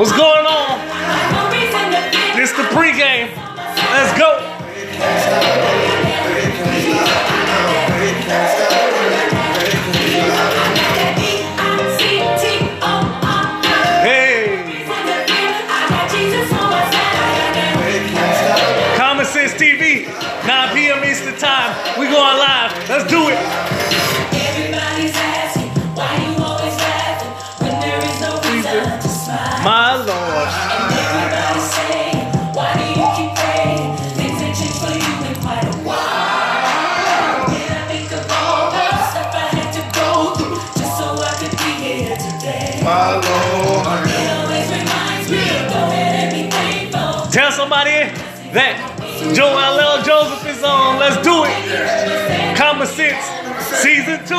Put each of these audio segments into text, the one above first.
What's going on? It's the pregame. Let's go. that Joel L. Joseph is on. Let's do it. Common Sense, Season 2.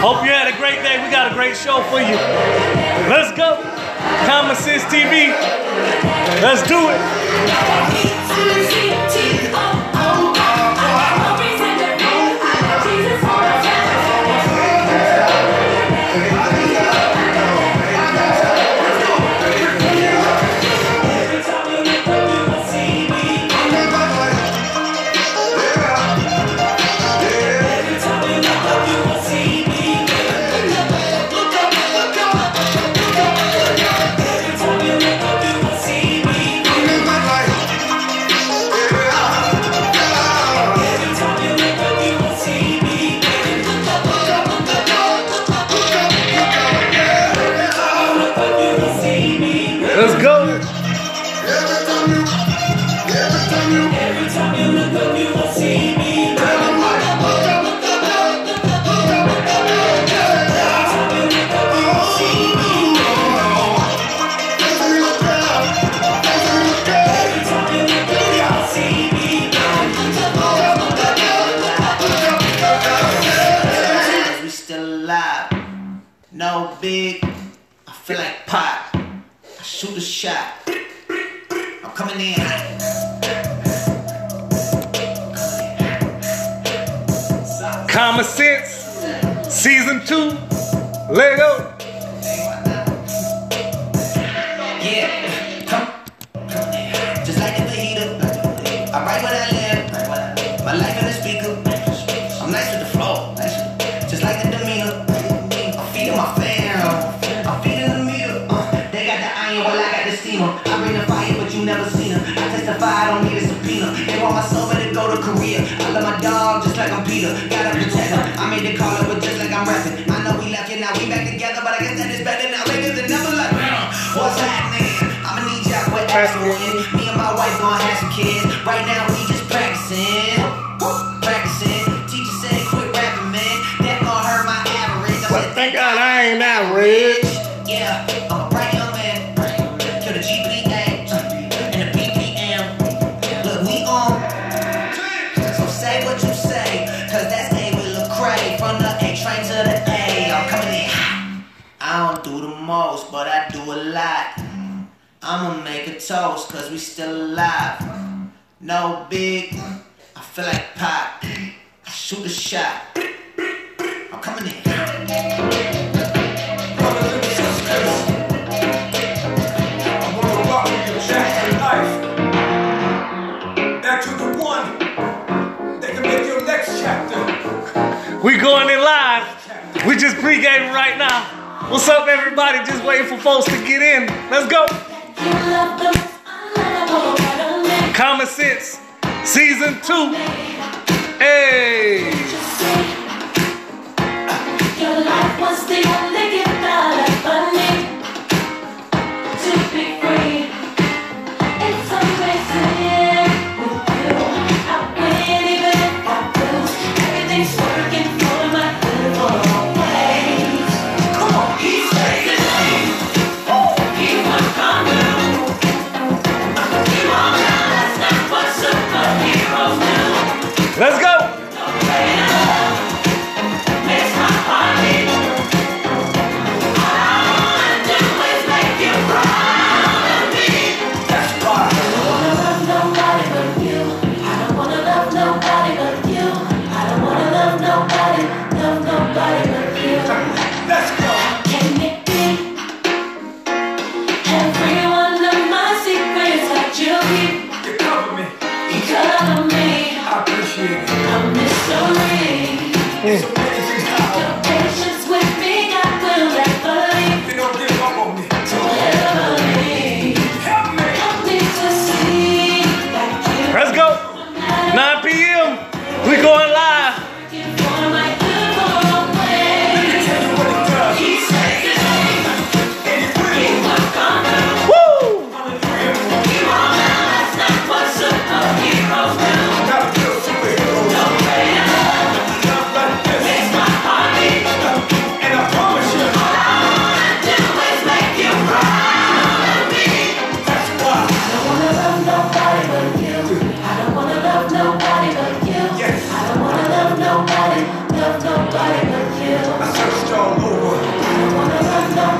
Hope you had a great day. We got a great show for you. Let's go. Common Sense TV. Let's do it. Legal! rich. Yeah, I'm a bright young man. To the GP gang and the BPM. Look, we on. So say what you say, cause that's A with Lecrae. From the A train to the A, I'm coming in hot. I don't do the most, but I do a lot. I'ma make a toast, cause we still alive. No big, I feel like pop. I shoot a shot. going in live. We just pregame right now. What's up, everybody? Just waiting for folks to get in. Let's go. Common Sense Season 2. Hey.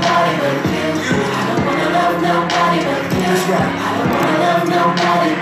nobody but you. I don't wanna love nobody but you. That's right. I don't wanna love nobody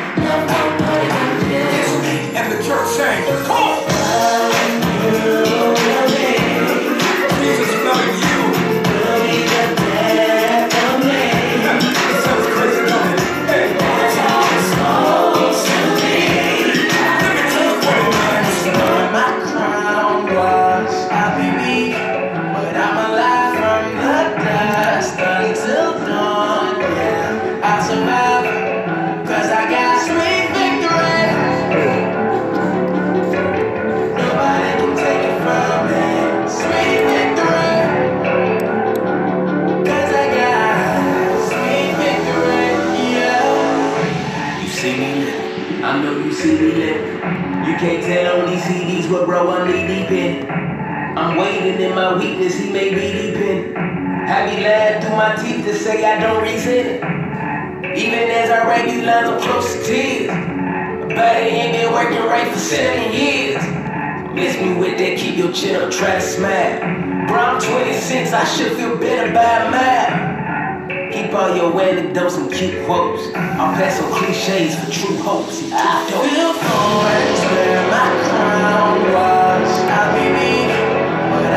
weakness, he may be deep in. Have me laugh through my teeth to say I don't resent it. Even as I write these lines, I'm close to tears. But it ain't been working right for seven years. Miss me with that, keep your chin up, try to smile. Bro, I'm 26, I should feel better by now. Keep all your anecdotes and cute quotes. I'll pass some cliches for true hopes and true I dope. feel born.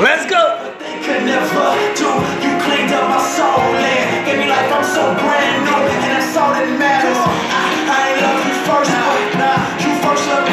Let's go. They could never do. You cleaned up my soul, I love you first, but nah, you first love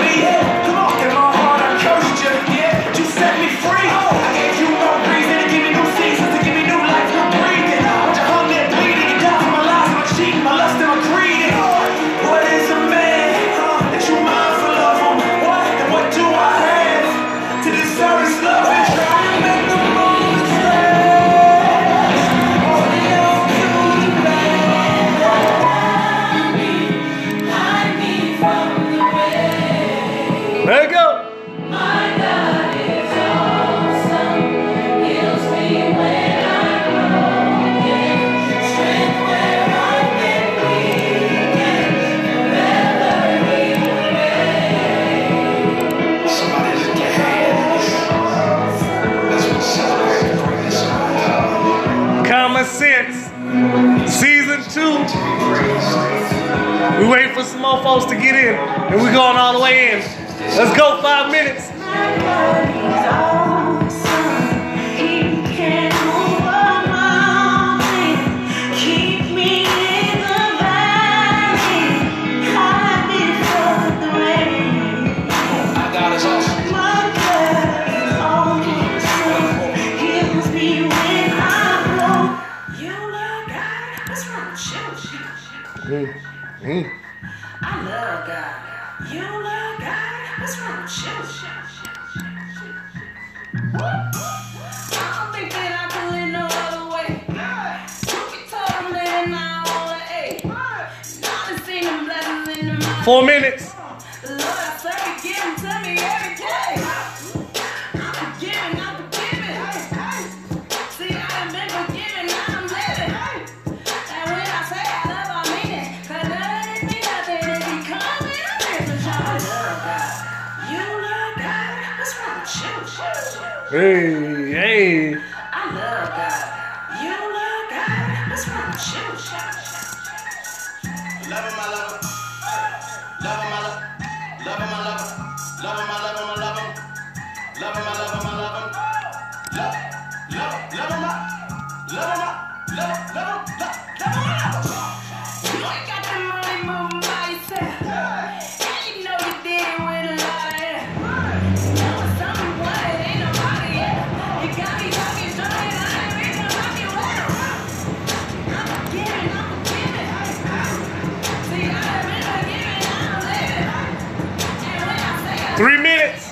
Three minutes.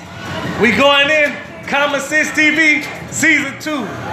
We going in. Common Sense TV Season 2.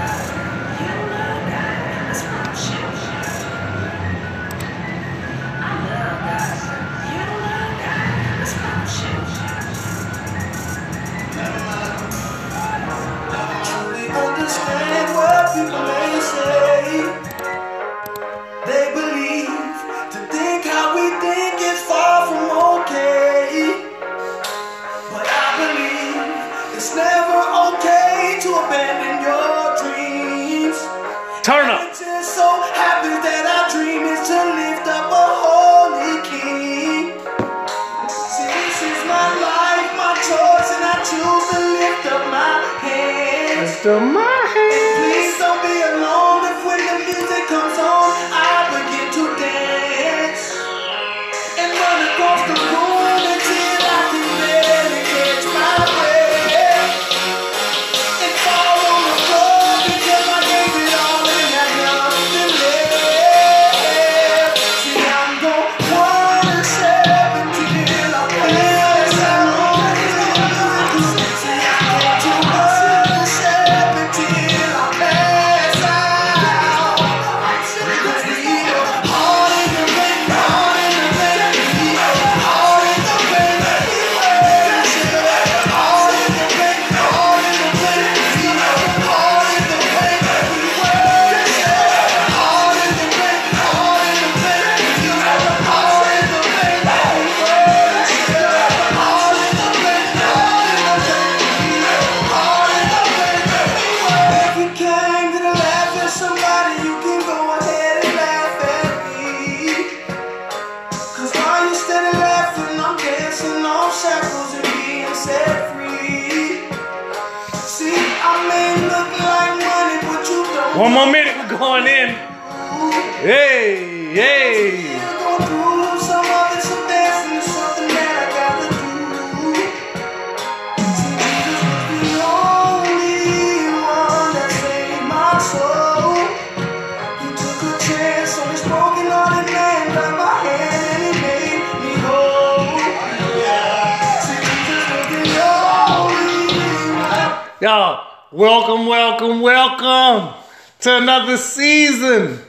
Another season.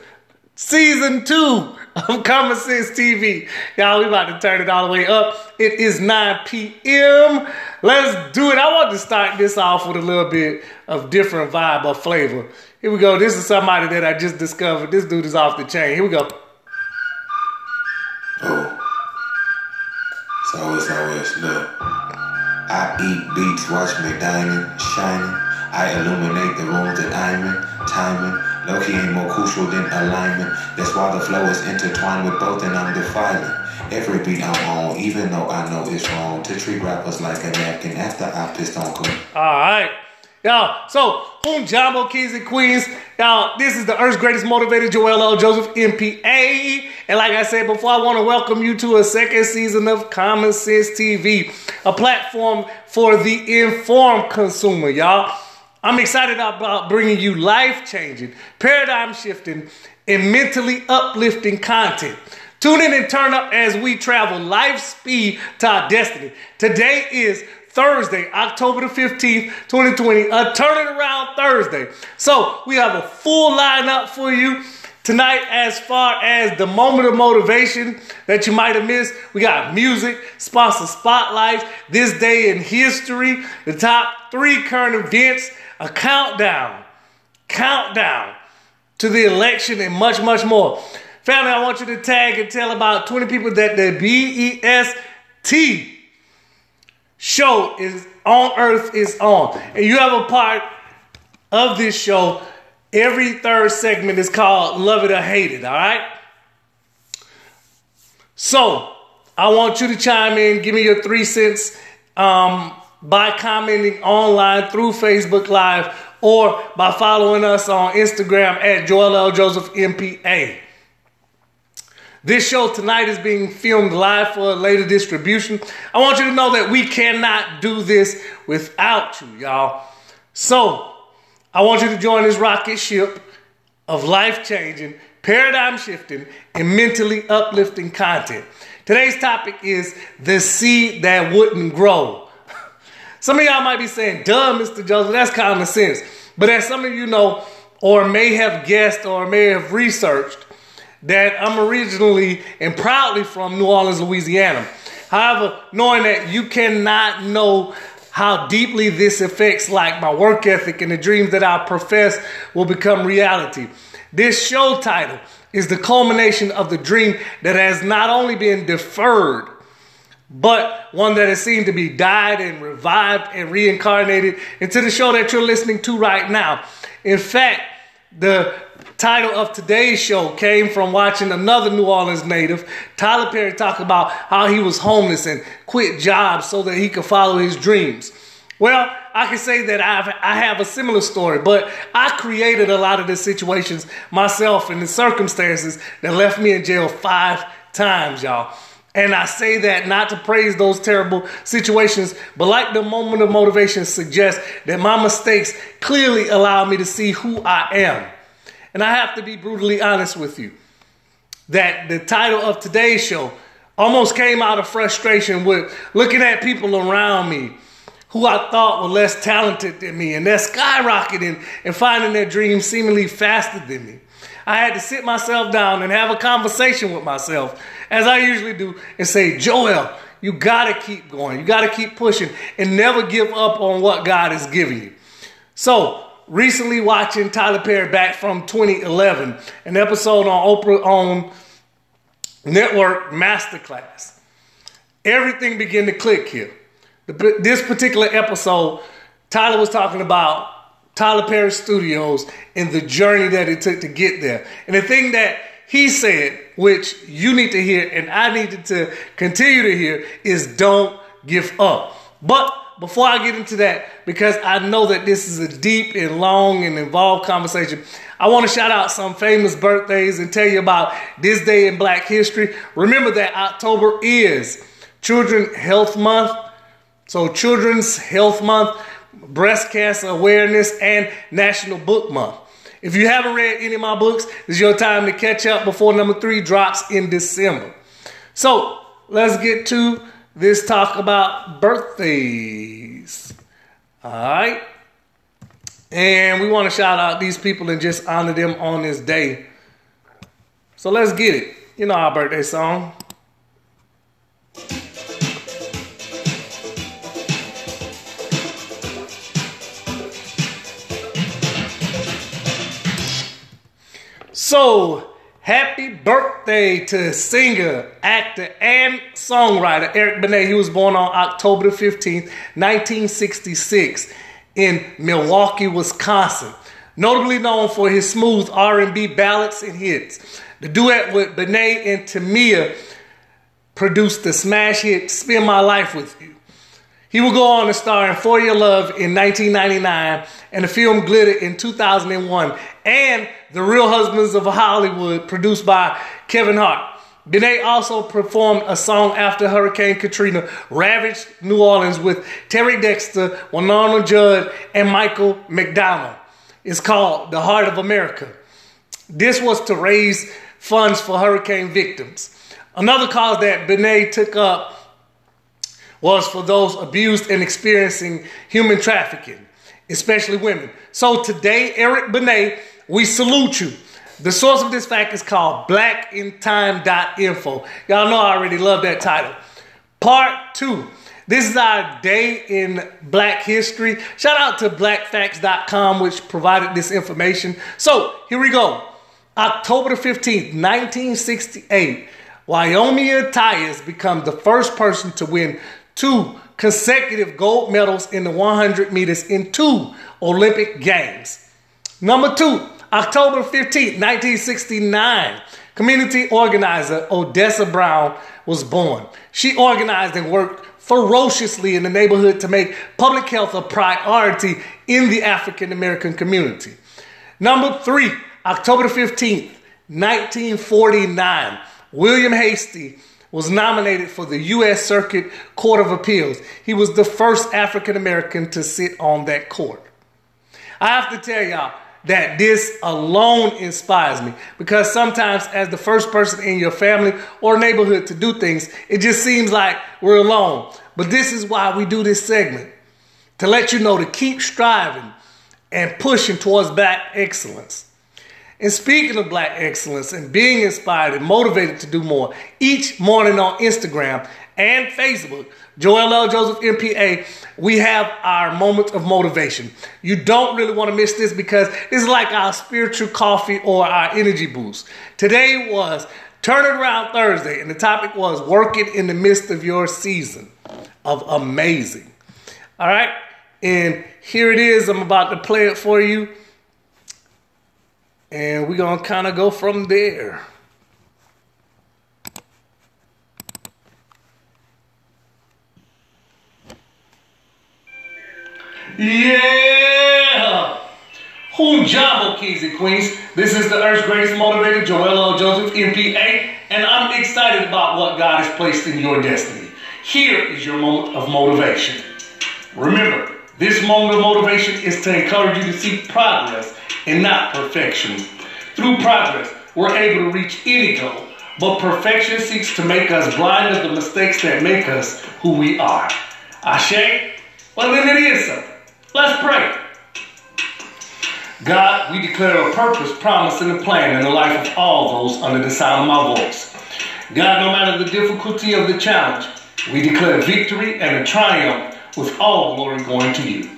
Season two of Common Sense TV. Y'all, we about to turn it all the way up. It is 9 p.m. Let's do it. I want to start this off with a little bit of different vibe or flavor. Here we go. This is somebody that I just discovered. This dude is off the chain. Here we go. Oh. So it's always look. I eat beats, watch me dining, shining. I illuminate the rooms that I'm in, timing. Low-key ain't more crucial than alignment. That's why the flow is intertwined with both and I'm defiling. Every beat I'm on, even though I know it's wrong. To treat rappers like a napkin after I pissed on cool. All right. Y'all, so Boom Jumbo Kings and Queens. Y'all, this is the Earth's greatest motivator, Joel L. Joseph, MPA. And like I said before, I want to welcome you to a second season of Common Sense TV, a platform for the informed consumer, y'all. I'm excited about bringing you life changing, paradigm shifting, and mentally uplifting content. Tune in and turn up as we travel life speed to our destiny. Today is Thursday, October the 15th, 2020, a uh, turning around Thursday. So we have a full lineup for you tonight as far as the moment of motivation that you might have missed. We got music, sponsor spotlights, this day in history, the top three current events, a countdown, countdown to the election, and much, much more. Family, I want you to tag and tell about 20 people that the BEST show is on earth is on. And you have a part of this show. Every third segment is called Love It or Hate It, all right? So I want you to chime in, give me your three cents um, by commenting online through Facebook Live or by following us on Instagram at Joel L. Joseph MPA. This show tonight is being filmed live for later distribution. I want you to know that we cannot do this without you, y'all. So, I want you to join this rocket ship of life changing, paradigm shifting, and mentally uplifting content. Today's topic is the seed that wouldn't grow. Some of y'all might be saying, duh, Mr. Joseph, that's common sense. But as some of you know, or may have guessed, or may have researched, that I'm originally and proudly from New Orleans, Louisiana. However, knowing that you cannot know how deeply this affects like my work ethic and the dreams that I profess will become reality. This show title is the culmination of the dream that has not only been deferred, but one that has seemed to be died and revived and reincarnated into the show that you're listening to right now. In fact, the title of today's show came from watching another New Orleans native, Tyler Perry, talk about how he was homeless and quit jobs so that he could follow his dreams. Well, I can say that I've, I have a similar story, but I created a lot of the situations myself and the circumstances that left me in jail five times, y'all. And I say that not to praise those terrible situations, but like the moment of motivation suggests, that my mistakes clearly allow me to see who I am. And I have to be brutally honest with you that the title of today's show almost came out of frustration with looking at people around me who I thought were less talented than me and they're skyrocketing and finding their dreams seemingly faster than me. I had to sit myself down and have a conversation with myself, as I usually do, and say, Joel, you gotta keep going. You gotta keep pushing and never give up on what God is giving you. So, recently watching Tyler Perry back from 2011, an episode on Oprah on Network Masterclass. Everything began to click here. This particular episode, Tyler was talking about Tyler Perry Studios and the journey that it took to get there. And the thing that he said, which you need to hear and I needed to continue to hear, is don't give up. But before I get into that, because I know that this is a deep and long and involved conversation, I want to shout out some famous birthdays and tell you about this day in Black history. Remember that October is Children Health Month. So, Children's Health Month, Breast Cancer Awareness, and National Book Month. If you haven't read any of my books, it's your time to catch up before number three drops in December. So, let's get to this talk about birthdays. All right. And we want to shout out these people and just honor them on this day. So let's get it. You know our birthday song. So, happy birthday to singer, actor, and songwriter Eric Benet. He was born on October the 15th, 1966 in Milwaukee, Wisconsin. Notably known for his smooth R&B ballads and hits. The duet with Benet and Tamia produced the smash hit Spend My Life With You. He would go on to star in For Your Love in 1999 and the film Glitter in 2001 and The Real Husbands of Hollywood produced by Kevin Hart. Benet also performed a song after Hurricane Katrina ravaged New Orleans with Terry Dexter, Wynonna Judd, and Michael McDonald. It's called The Heart of America. This was to raise funds for hurricane victims. Another cause that Benet took up was for those abused and experiencing human trafficking, especially women. So today, Eric Benet, we salute you. The source of this fact is called blackintime.info. Y'all know I already love that title. Part two. This is our day in black history. Shout out to blackfacts.com, which provided this information. So here we go. October the 15th, 1968, Wyomia Tyus becomes the first person to win two consecutive gold medals in the 100 meters in two Olympic Games. Number two, October 15th, 1969, community organizer Odessa Brown was born. She organized and worked ferociously in the neighborhood to make public health a priority in the African American community. Number three, October the 15th, 1949, William Hastie was nominated for the U.S. Circuit Court of Appeals. He was the first African American to sit on that court. I have to tell y'all that this alone inspires me because sometimes, as the first person in your family or neighborhood to do things, it just seems like we're alone. But this is why we do this segment to let you know to keep striving and pushing towards black excellence. And speaking of black excellence and being inspired and motivated to do more, each morning on Instagram and Facebook, Joel L. Joseph MPA, we have our moments of motivation. You don't really want to miss this because this is like our spiritual coffee or our energy boost. Today was Turn It Around Thursday, and the topic was working in the midst of your season of amazing. All right, and here it is. I'm about to play it for you. And we're to kind of go from there. Yeah! Hunjabo, kings and queens. This is the Earth's greatest motivator, Joel L. Joseph, MPA, and I'm excited about what God has placed in your destiny. Here is your moment of motivation. Remember, this moment of motivation is to encourage you to seek progress and not perfection. Through progress, we're able to reach any goal, but perfection seeks to make us blind of the mistakes that make us who we are. Ashe? Well, then it is so. Let's pray. God, we declare a purpose, promise, and a plan in the life of all those under the sound of my voice. God, no matter the difficulty of the challenge, we declare victory and a triumph with all glory going to you.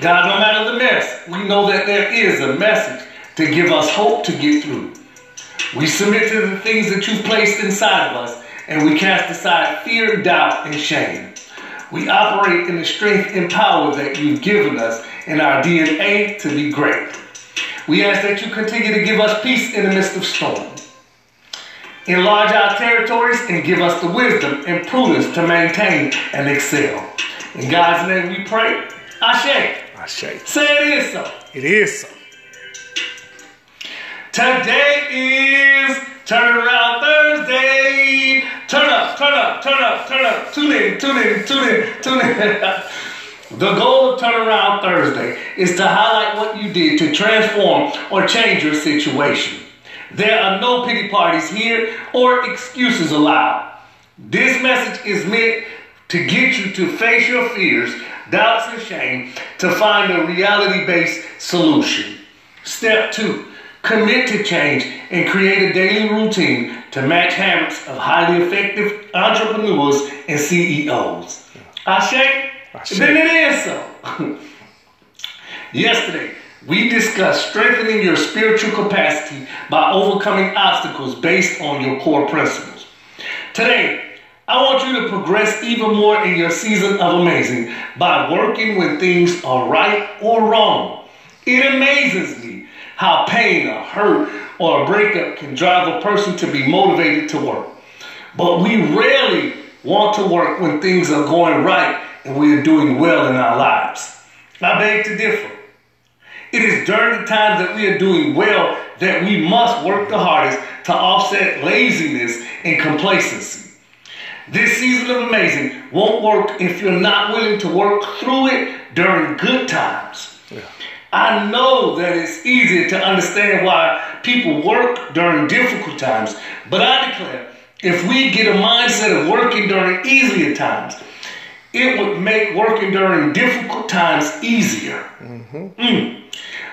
God, no matter the mess, we know that there is a message to give us hope to get through. We submit to the things that you've placed inside of us, and we cast aside fear, doubt, and shame. We operate in the strength and power that you've given us in our DNA to be great. We ask that you continue to give us peace in the midst of storm. Enlarge our territories and give us the wisdom and prudence to maintain and excel. In God's name we pray. Ashe. Ashe. Say it is so. It is so. Today is Turn Around Thursday. Turn up, turn up, turn up, turn up. Tune in, tune in, tune in, tune in. The goal of Turnaround Thursday is to highlight what you did to transform or change your situation. There are no pity parties here or excuses allowed. This message is meant to get you to face your fears, doubts, and shame to find a reality based solution. Step two commit to change and create a daily routine to match habits of highly effective entrepreneurs and CEOs. Ashe? Ashe. Then it is so. Yesterday, we discussed strengthening your spiritual capacity by overcoming obstacles based on your core principles. Today, I want you to progress even more in your season of amazing by working when things are right or wrong. It amazes me how pain or hurt or a breakup can drive a person to be motivated to work. But we rarely want to work when things are going right and we are doing well in our lives. I beg to differ. It is during the times that we are doing well that we must work the hardest to offset laziness and complacency. This season of amazing won't work if you're not willing to work through it during good times. I know that it's easy to understand why people work during difficult times, but I declare if we get a mindset of working during easier times, it would make working during difficult times easier. Mm.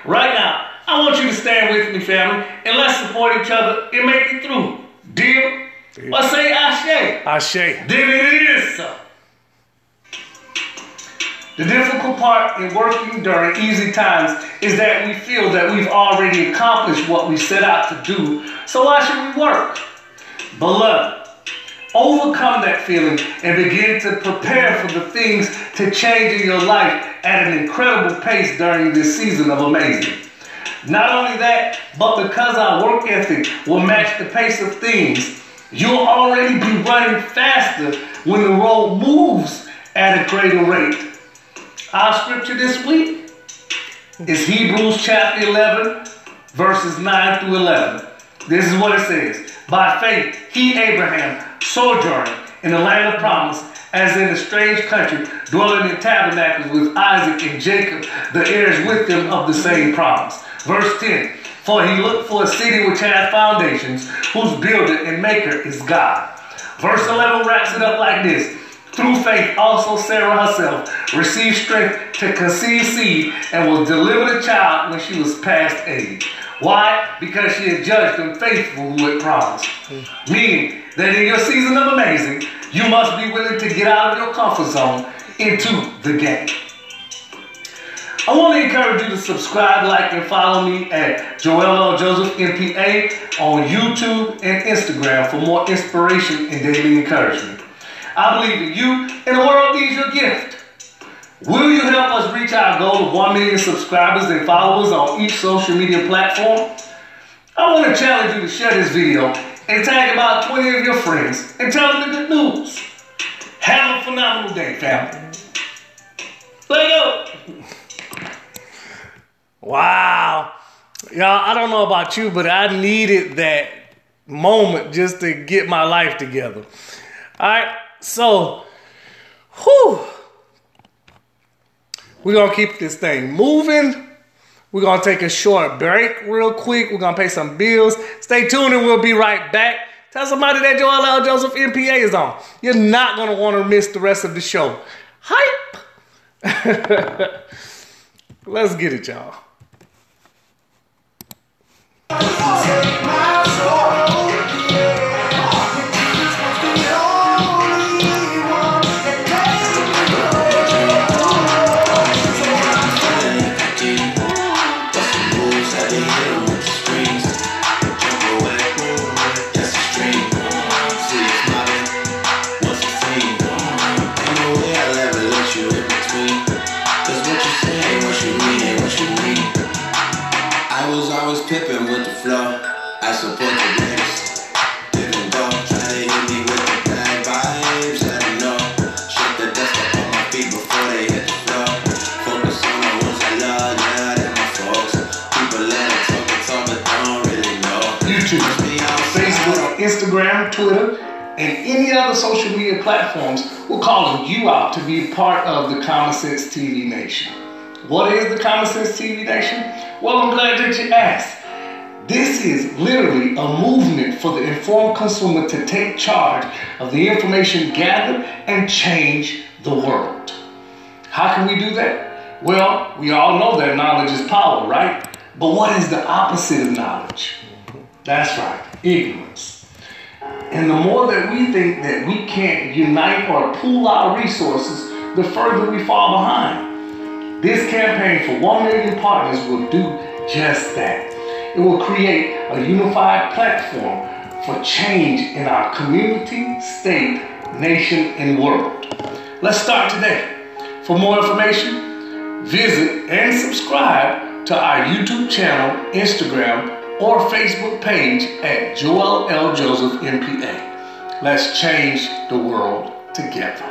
Right now, I want you to stand with me, family, and let's support each other and make it through. Deal? Let's say Ashe. Ashe. Then it is so. The difficult part in working during easy times is that we feel that we've already accomplished what we set out to do, so why should we work? Beloved, overcome that feeling and begin to prepare for the things to change in your life at an incredible pace during this season of amazing. Not only that, but because our work ethic will match the pace of things, you'll already be running faster when the road moves at a greater rate. Our scripture this week is Hebrews chapter 11, verses 9 through 11. This is what it says. By faith, he, Abraham, sojourning in the land of promise, as in a strange country, dwelling in tabernacles with Isaac and Jacob, the heirs with them of the same promise. Verse 10 For he looked for a city which hath foundations, whose builder and maker is God. Verse 11 wraps it up like this. Through faith, also Sarah herself received strength to conceive seed and was delivered a child when she was past age. Why? Because she had judged him faithful who had promised. Meaning that in your season of amazing, you must be willing to get out of your comfort zone into the game. I want to encourage you to subscribe, like, and follow me at Joel L. Joseph MPA on YouTube and Instagram for more inspiration and daily encouragement. I believe in you, and the world needs your gift. Will you help us reach our goal of 1 million subscribers and followers on each social media platform? I want to challenge you to share this video and tag about 20 of your friends and tell them the good news. Have a phenomenal day, family. Let go. Wow. Y'all, I don't know about you, but I needed that moment just to get my life together. All right, so, whew. We're going to keep this thing moving. We're going to take a short break real quick. We're going to pay some bills. Stay tuned and we'll be right back. Tell somebody that Joel L. Joseph MPA is on. You're not going to want to miss the rest of the show. Hype! Let's get it, y'all. And any other social media platforms, we're calling you out to be part of the Common Sense TV Nation. What is the Common Sense TV Nation? Well, I'm glad that you asked. This is literally a movement for the informed consumer to take charge of the information gathered and change the world. How can we do that? Well, we all know that knowledge is power, right? But what is the opposite of knowledge? That's right, ignorance. And the more that we think that we can't unite or pool our resources, the further we fall behind. This campaign for 1 million partners will do just that. It will create a unified platform for change in our community, state, nation, and world. Let's start today. For more information, visit and subscribe to our YouTube channel, Instagram, or Facebook page at Joel L. Joseph MPA. Let's change the world together.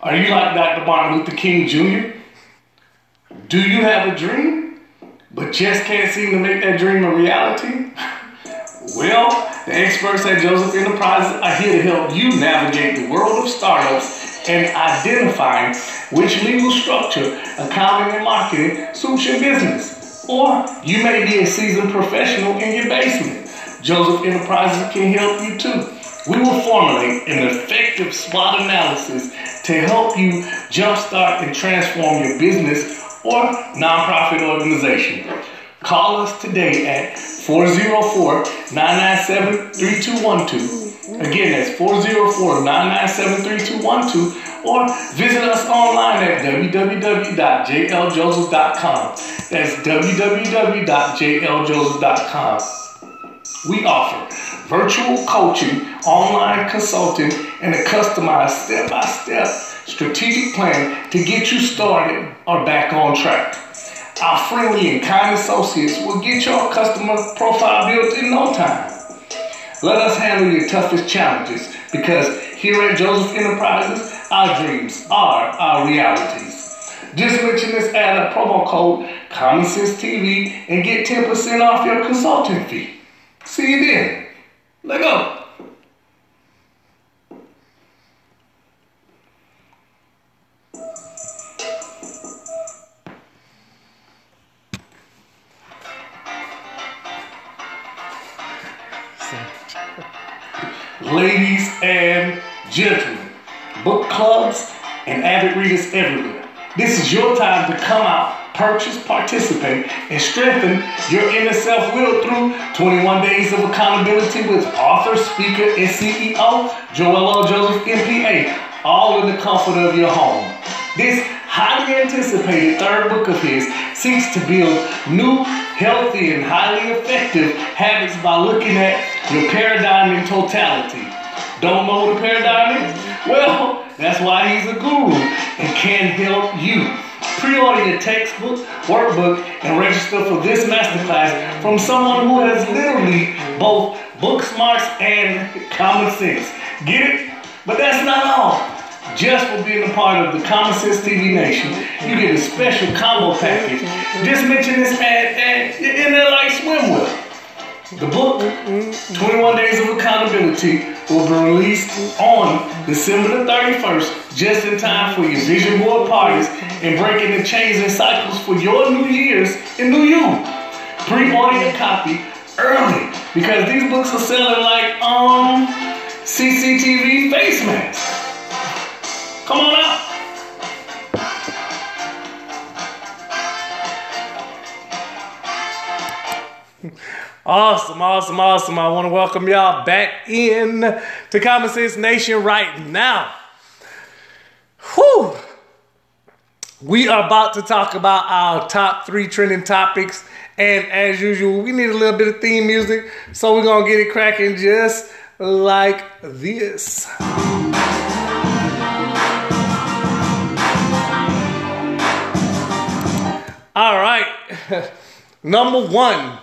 Are you like Dr. Martin Luther King Jr.? Do you have a dream, but just can't seem to make that dream a reality? Well, the experts at Joseph Enterprises are here to help you navigate the world of startups and identifying which legal structure, accounting, and marketing suits your business. Or you may be a seasoned professional in your basement. Joseph Enterprises can help you too. We will formulate an effective SWOT analysis to help you jumpstart and transform your business or nonprofit organization. Call us today at 404-997-3212. Again, that's 404-997-3212 or visit us online at www.jljoseph.com. That's www.jljoseph.com. We offer virtual coaching, online consulting, and a customized step by step strategic plan to get you started or back on track. Our friendly and kind associates will get your customer profile built in no time. Let us handle your toughest challenges because here at Joseph Enterprises, our dreams are our realities. Just mention this ad at promo code Common Sense TV and get 10% off your consulting fee. See you then. Let go. Book clubs and avid readers everywhere. This is your time to come out, purchase, participate, and strengthen your inner self-will through 21 days of accountability with author, speaker, and CEO Joel O. Joseph MPA, all in the comfort of your home. This highly anticipated third book of his seeks to build new, healthy, and highly effective habits by looking at your paradigm in totality. Don't know what a paradigm is? Well, that's why he's a guru and can help you. Pre-order your textbook, workbook, and register for this masterclass from someone who has literally both book smarts and common sense. Get it? But that's not all. Just for being a part of the Common Sense TV Nation, you get a special combo package. Just mention this ad, ad in there like swimwear. The book, 21 Days of Accountability, will be released on December the 31st, just in time for your vision board parties and breaking the chains and cycles for your new years in New You. Pre-order your copy early because these books are selling like um CCTV face masks. Come on out. Awesome, awesome, awesome. I want to welcome y'all back in to Common Sense Nation right now. Whew. We are about to talk about our top three trending topics. And as usual, we need a little bit of theme music. So we're going to get it cracking just like this. All right. Number one.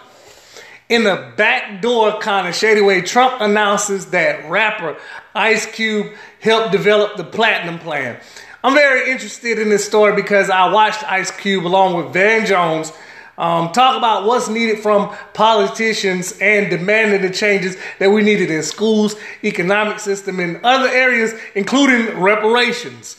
In a backdoor kind of shady way, Trump announces that rapper Ice Cube helped develop the Platinum Plan. I'm very interested in this story because I watched Ice Cube along with Van Jones um, talk about what's needed from politicians and demanding the changes that we needed in schools, economic system, and other areas, including reparations.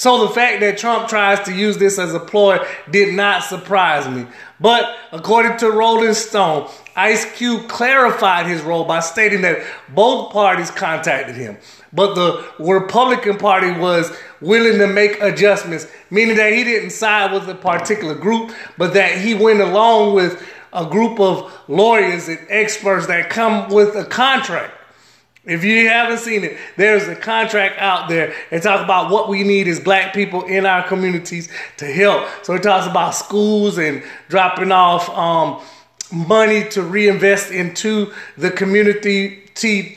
So the fact that Trump tries to use this as a ploy did not surprise me. But according to Rolling Stone, Ice Cube clarified his role by stating that both parties contacted him, but the Republican Party was willing to make adjustments, meaning that he didn't side with a particular group, but that he went along with a group of lawyers and experts that come with a contract. If you haven't seen it, there's a contract out there and talks about what we need as black people in our communities to help. So it talks about schools and dropping off um, money to reinvest into the community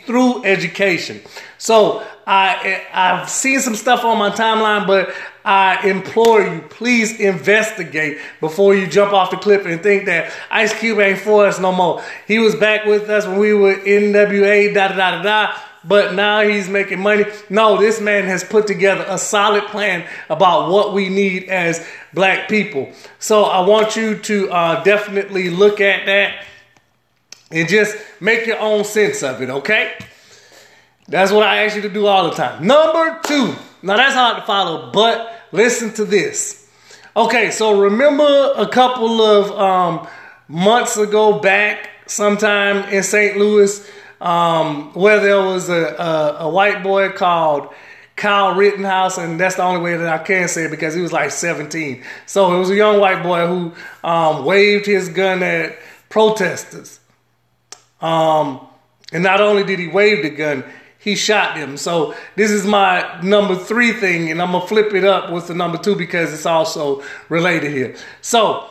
through education. So I I've seen some stuff on my timeline, but I implore you, please investigate before you jump off the cliff and think that Ice Cube ain't for us no more. He was back with us when we were NWA, da da da da. But now he's making money. No, this man has put together a solid plan about what we need as black people. So I want you to uh, definitely look at that and just make your own sense of it, okay? That's what I ask you to do all the time. Number two. Now that's hard to follow, but listen to this. Okay, so remember a couple of um, months ago back, sometime in St. Louis, um, where there was a, a, a white boy called Kyle Rittenhouse, and that's the only way that I can say it because he was like 17. So it was a young white boy who um, waved his gun at protesters. Um, and not only did he wave the gun, he shot them. So this is my number three thing, and I'm gonna flip it up with the number two because it's also related here. So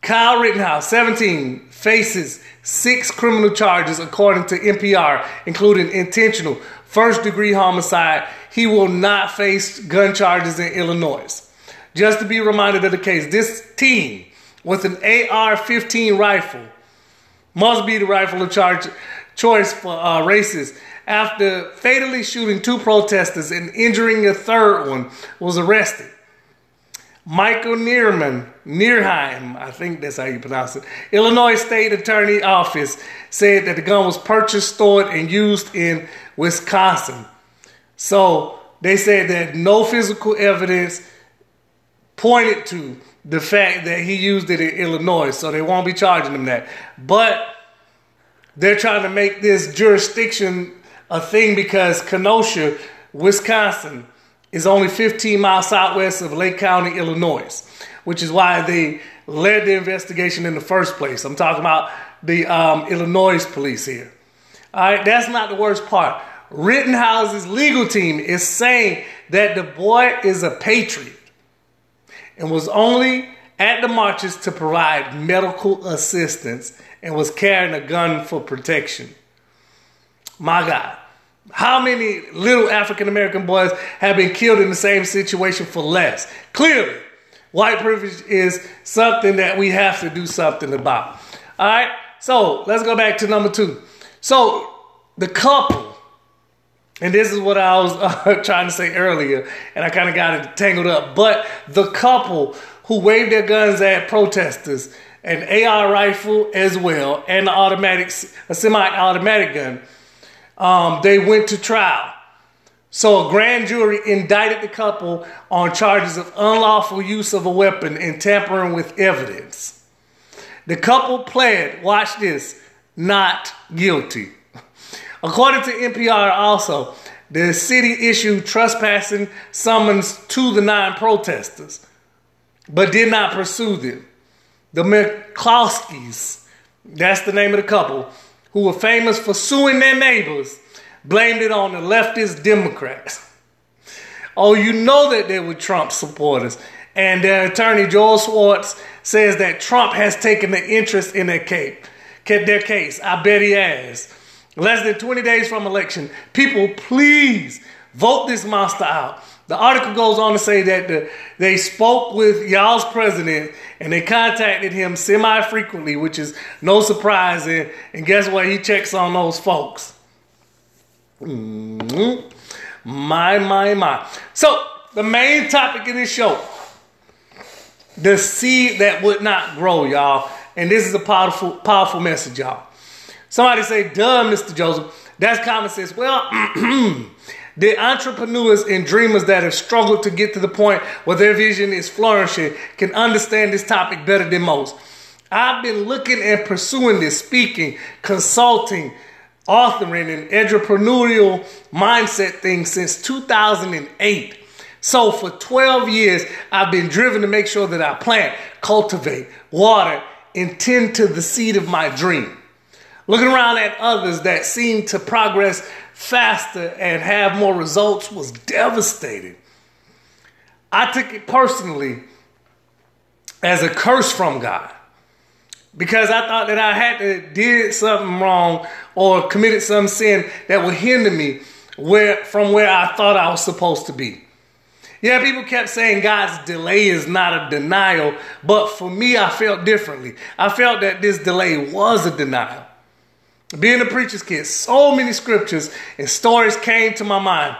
Kyle Rittenhouse, 17, faces six criminal charges according to NPR, including intentional first degree homicide. He will not face gun charges in Illinois. Just to be reminded of the case, this teen with an AR 15 rifle must be the rifle of charge, choice for uh, racists. After fatally shooting two protesters and injuring a third one, was arrested. Michael Neerman, Nerheim, I think that's how you pronounce it, Illinois State Attorney Office said that the gun was purchased, stored, and used in Wisconsin. So they said that no physical evidence pointed to the fact that he used it in Illinois, so they won't be charging him that. But they're trying to make this jurisdiction a thing because Kenosha, Wisconsin, is only 15 miles southwest of Lake County, Illinois, which is why they led the investigation in the first place. I'm talking about the um, Illinois police here. All right, that's not the worst part. Rittenhouse's legal team is saying that the boy is a patriot and was only at the marches to provide medical assistance and was carrying a gun for protection. My God. How many little African American boys have been killed in the same situation for less? Clearly, white privilege is something that we have to do something about. All right, so let's go back to number two. So, the couple, and this is what I was uh, trying to say earlier, and I kind of got it tangled up, but the couple who waved their guns at protesters, an AR rifle as well, and an automatic, a semi-automatic gun um, they went to trial. So a grand jury indicted the couple on charges of unlawful use of a weapon and tampering with evidence. The couple pled, watch this, not guilty. According to NPR, also, the city issued trespassing summons to the nine protesters, but did not pursue them. The McCloskeys, that's the name of the couple, who were famous for suing their neighbors, blamed it on the leftist Democrats. Oh, you know that they were Trump supporters. And their attorney, Joel Schwartz, says that Trump has taken an interest in their case. Their case. I bet he has. Less than 20 days from election, people, please vote this monster out. The article goes on to say that the, they spoke with y'all's president and they contacted him semi frequently, which is no surprise. And, and guess what? He checks on those folks. Mhm. My, my, my. So, the main topic of this show the seed that would not grow, y'all. And this is a powerful, powerful message, y'all. Somebody say, duh, Mr. Joseph. That's common sense. Well, the entrepreneurs and dreamers that have struggled to get to the point where their vision is flourishing can understand this topic better than most. I've been looking and pursuing this speaking, consulting, authoring, and entrepreneurial mindset thing since 2008. So for 12 years, I've been driven to make sure that I plant, cultivate, water, and tend to the seed of my dream. Looking around at others that seem to progress faster and have more results was devastating. I took it personally as a curse from God because I thought that I had to did something wrong or committed some sin that would hinder me where from where I thought I was supposed to be. Yeah, people kept saying God's delay is not a denial, but for me, I felt differently. I felt that this delay was a denial. Being a preacher's kid, so many scriptures and stories came to my mind,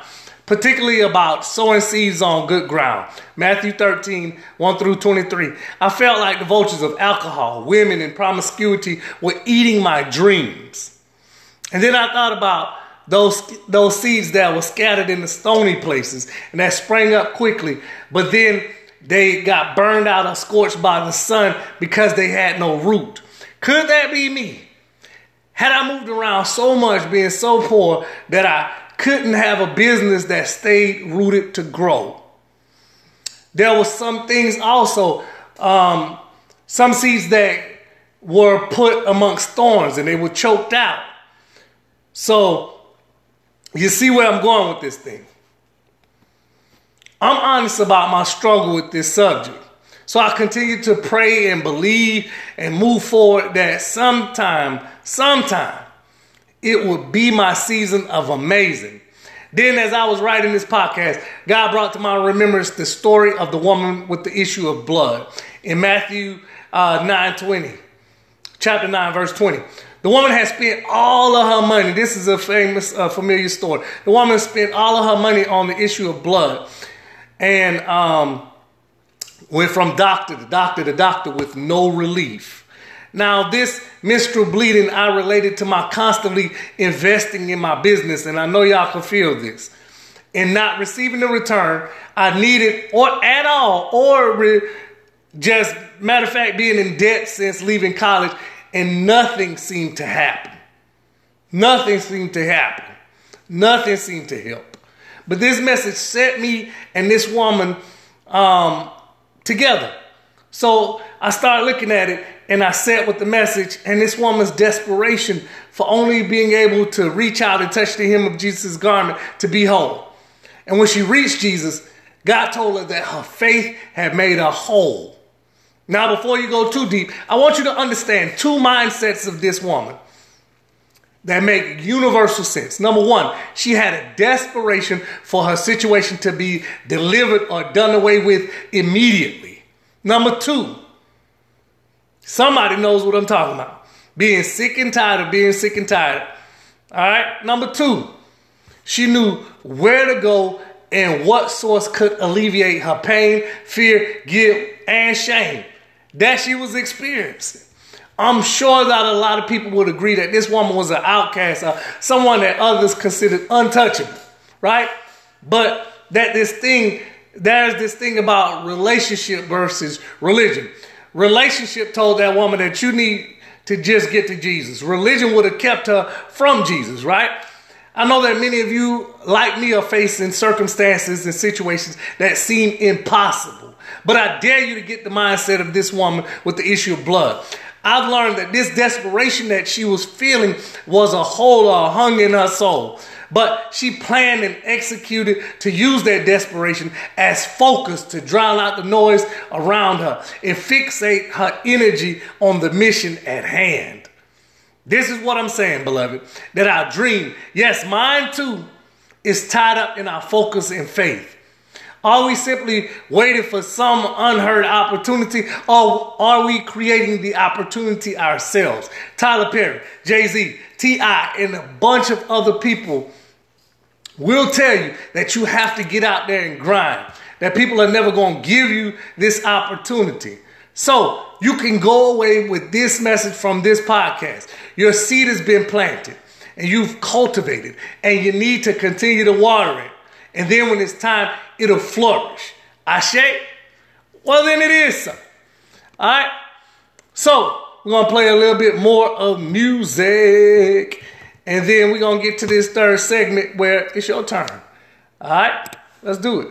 particularly about sowing seeds on good ground. Matthew 13, 1 through 23. I felt like the vultures of alcohol, women, and promiscuity were eating my dreams. And then I thought about those, those seeds that were scattered in the stony places and that sprang up quickly, but then they got burned out or scorched by the sun because they had no root. Could that be me? Had I moved around so much, being so poor, that I couldn't have a business that stayed rooted to grow. There were some things also, um, some seeds that were put amongst thorns and they were choked out. So you see where I'm going with this thing. I'm honest about my struggle with this subject. So I continue to pray and believe and move forward that sometime, sometime, it will be my season of amazing. Then, as I was writing this podcast, God brought to my remembrance the story of the woman with the issue of blood in Matthew uh, 9 20, chapter 9, verse 20. The woman has spent all of her money. This is a famous, uh, familiar story. The woman spent all of her money on the issue of blood and um, went from doctor to doctor to doctor with no relief. Now, this menstrual bleeding I related to my constantly investing in my business, and I know y'all can feel this. And not receiving the return I needed, or at all, or re- just matter of fact, being in debt since leaving college, and nothing seemed to happen. Nothing seemed to happen. Nothing seemed to help. But this message set me and this woman um, together. So I started looking at it and I sat with the message and this woman's desperation for only being able to reach out and touch the hem of Jesus' garment to be whole. And when she reached Jesus, God told her that her faith had made her whole. Now, before you go too deep, I want you to understand two mindsets of this woman that make universal sense. Number one, she had a desperation for her situation to be delivered or done away with immediately. Number two, somebody knows what I'm talking about. Being sick and tired of being sick and tired. All right. Number two, she knew where to go and what source could alleviate her pain, fear, guilt, and shame that she was experiencing. I'm sure that a lot of people would agree that this woman was an outcast, uh, someone that others considered untouchable, right? But that this thing, there's this thing about relationship versus religion. Relationship told that woman that you need to just get to Jesus. Religion would have kept her from Jesus, right? I know that many of you, like me, are facing circumstances and situations that seem impossible. But I dare you to get the mindset of this woman with the issue of blood. I've learned that this desperation that she was feeling was a hole or hung in her soul. But she planned and executed to use that desperation as focus to drown out the noise around her and fixate her energy on the mission at hand. This is what I'm saying, beloved, that our dream, yes, mine too, is tied up in our focus and faith. Are we simply waiting for some unheard opportunity or are we creating the opportunity ourselves? Tyler Perry, Jay Z, T.I., and a bunch of other people will tell you that you have to get out there and grind, that people are never going to give you this opportunity. So you can go away with this message from this podcast. Your seed has been planted and you've cultivated, and you need to continue to water it. And then when it's time, it'll flourish. Ashe? Well, then it is so. All right? So, we're going to play a little bit more of music. And then we're going to get to this third segment where it's your turn. All right? Let's do it.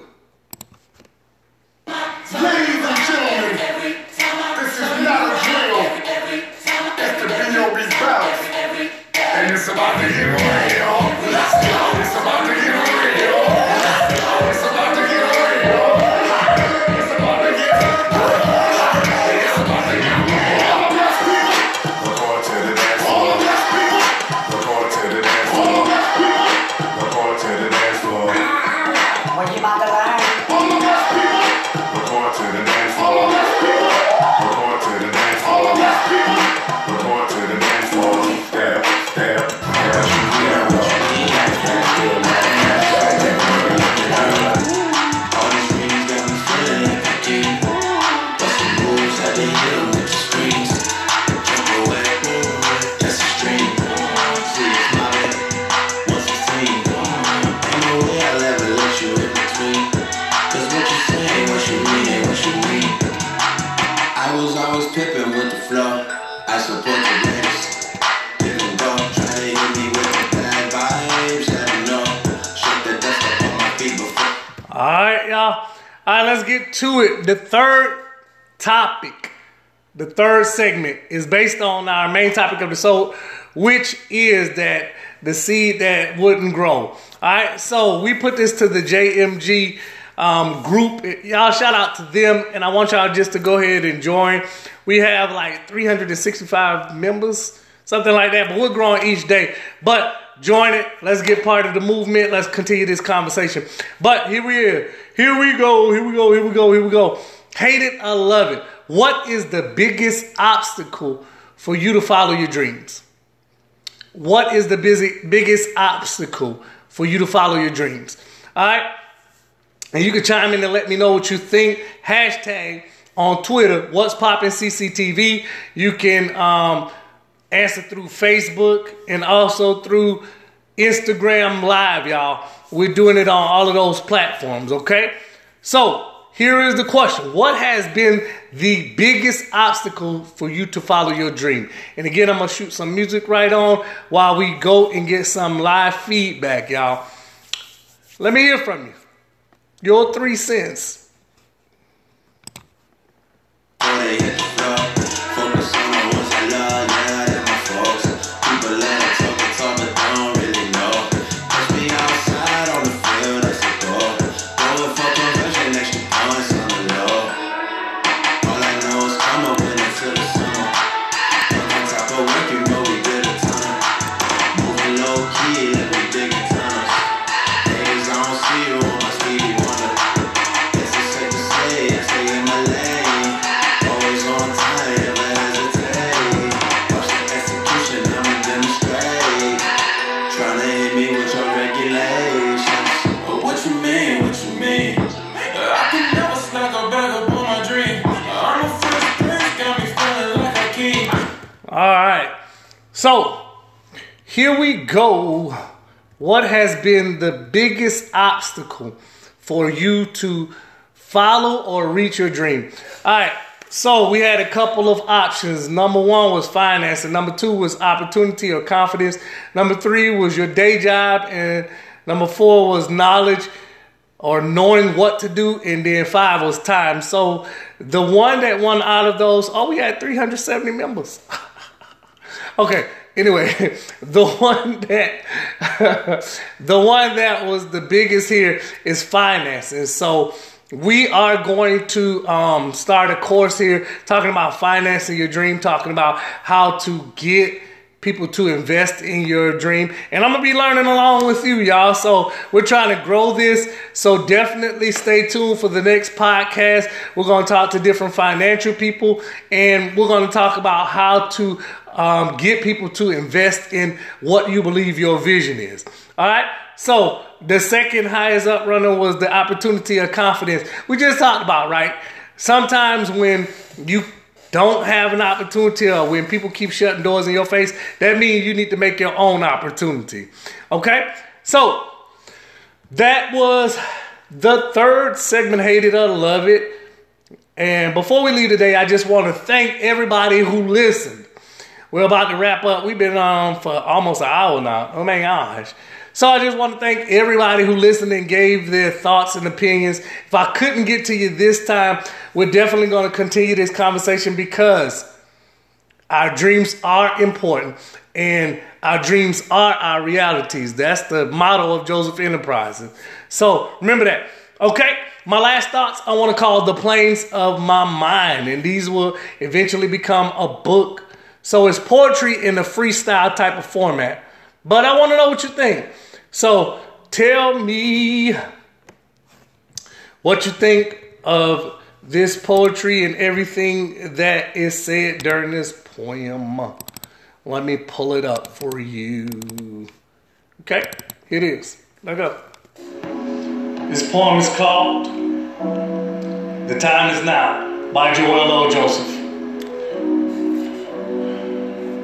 Segment is based on our main topic of the show, which is that the seed that wouldn't grow. All right, so we put this to the JMG um, group. Y'all shout out to them, and I want y'all just to go ahead and join. We have like 365 members, something like that, but we're growing each day. But join it. Let's get part of the movement. Let's continue this conversation. But here we are. Here we go. Here we go. Here we go. Here we go. Hate it or love it. What is the biggest obstacle for you to follow your dreams? What is the busy, biggest obstacle for you to follow your dreams? All right. And you can chime in and let me know what you think. Hashtag on Twitter, what's popping CCTV. You can um, answer through Facebook and also through Instagram Live, y'all. We're doing it on all of those platforms, okay? So here is the question What has been the biggest obstacle for you to follow your dream? And again, I'm gonna shoot some music right on while we go and get some live feedback, y'all. Let me hear from you. Your three cents. Right. So here we go. What has been the biggest obstacle for you to follow or reach your dream? All right. So we had a couple of options. Number one was finance, and number two was opportunity or confidence. Number three was your day job, and number four was knowledge or knowing what to do, and then five was time. So the one that won out of those, oh, we had 370 members. okay, anyway, the one that the one that was the biggest here is finance, and so we are going to um, start a course here talking about financing your dream, talking about how to get people to invest in your dream. And I'm gonna be learning along with you, y'all. So we're trying to grow this. So definitely stay tuned for the next podcast. We're gonna talk to different financial people and we're gonna talk about how to um, get people to invest in what you believe your vision is. All right. So the second highest up runner was the opportunity of confidence. We just talked about, right? Sometimes when you don't have an opportunity or when people keep shutting doors in your face, that means you need to make your own opportunity. Okay? So that was the third segment, Hate It or Love It. And before we leave today, I just want to thank everybody who listened. We're about to wrap up. We've been on for almost an hour now. Oh my gosh. So I just want to thank everybody who listened and gave their thoughts and opinions. If I couldn't get to you this time, we're definitely going to continue this conversation because our dreams are important and our dreams are our realities. That's the motto of Joseph Enterprises. So remember that. Okay, my last thoughts I want to call the planes of my mind, and these will eventually become a book. So it's poetry in a freestyle type of format. But I want to know what you think. So tell me what you think of this poetry and everything that is said during this poem. Let me pull it up for you. Okay, here it is. Look up. This poem is called The Time Is Now by Joel O. Joseph.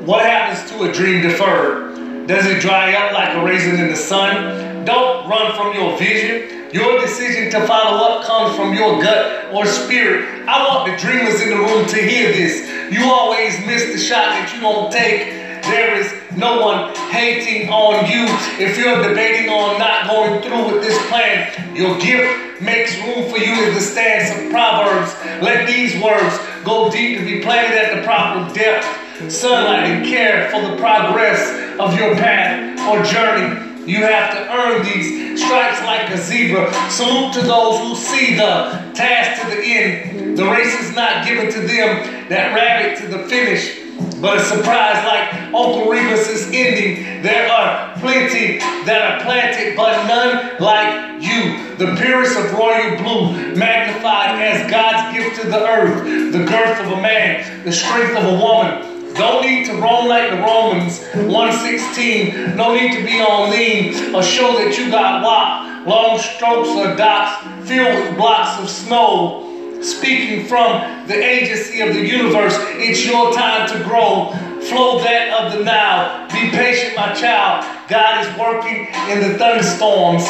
What happens to a dream deferred? Does it dry up like a raisin in the sun? Don't run from your vision. Your decision to follow up comes from your gut or spirit. I want the dreamers in the room to hear this. You always miss the shot that you don't take. There is no one hating on you. If you're debating on not going through with this plan, your gift makes room for you in the stance of Proverbs. Let these words go deep and be planted at the proper depth. Sunlight and care for the progress of your path or journey. You have to earn these stripes like a zebra. Salute to those who see the task to the end. The race is not given to them that rabbit to the finish. But a surprise like Uncle Remus's ending, there are plenty that are planted, but none like you. The purest of royal blue, magnified as God's gift to the earth, the girth of a man, the strength of a woman. Don't need to roam like the Romans, 116. No need to be on lean or show that you got wop. Long strokes or dots filled with blocks of snow. Speaking from the agency of the universe, it's your time to grow. Flow that of the now. Be patient, my child. God is working in the thunderstorms.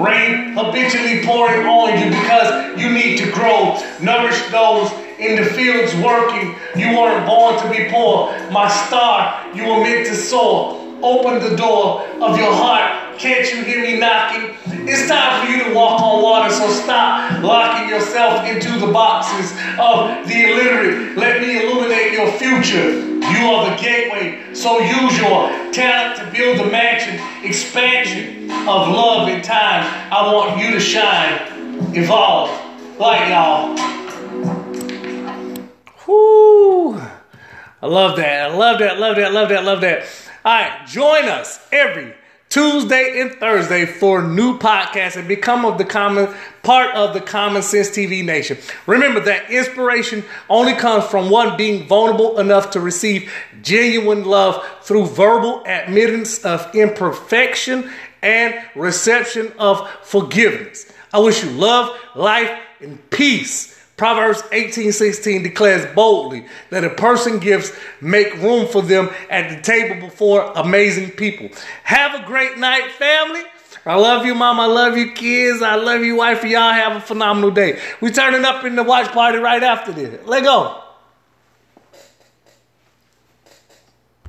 Rain habitually pouring on you because you need to grow. Nourish those in the fields working. You weren't born to be poor. My star, you were meant to soar. Open the door of your heart. Can't you hear me knocking? It's time for you to walk on water, so stop locking yourself into the boxes of the illiterate. Let me illuminate your future. You are the gateway, so use your talent to build the mansion, expansion of love and time. I want you to shine, evolve, like y'all. Whoo! I love that. I love that. Love that. Love that. Love that. All right, join us every Tuesday and Thursday for new podcasts and become of the common part of the Common Sense TV Nation. Remember that inspiration only comes from one being vulnerable enough to receive genuine love through verbal admittance of imperfection and reception of forgiveness. I wish you love, life, and peace. Proverbs 18:16 declares boldly that a person gives make room for them at the table before amazing people. Have a great night, family. I love you, mom. I love you, kids. I love you, wife. Y'all have a phenomenal day. We turning up in the watch party right after this. Let go.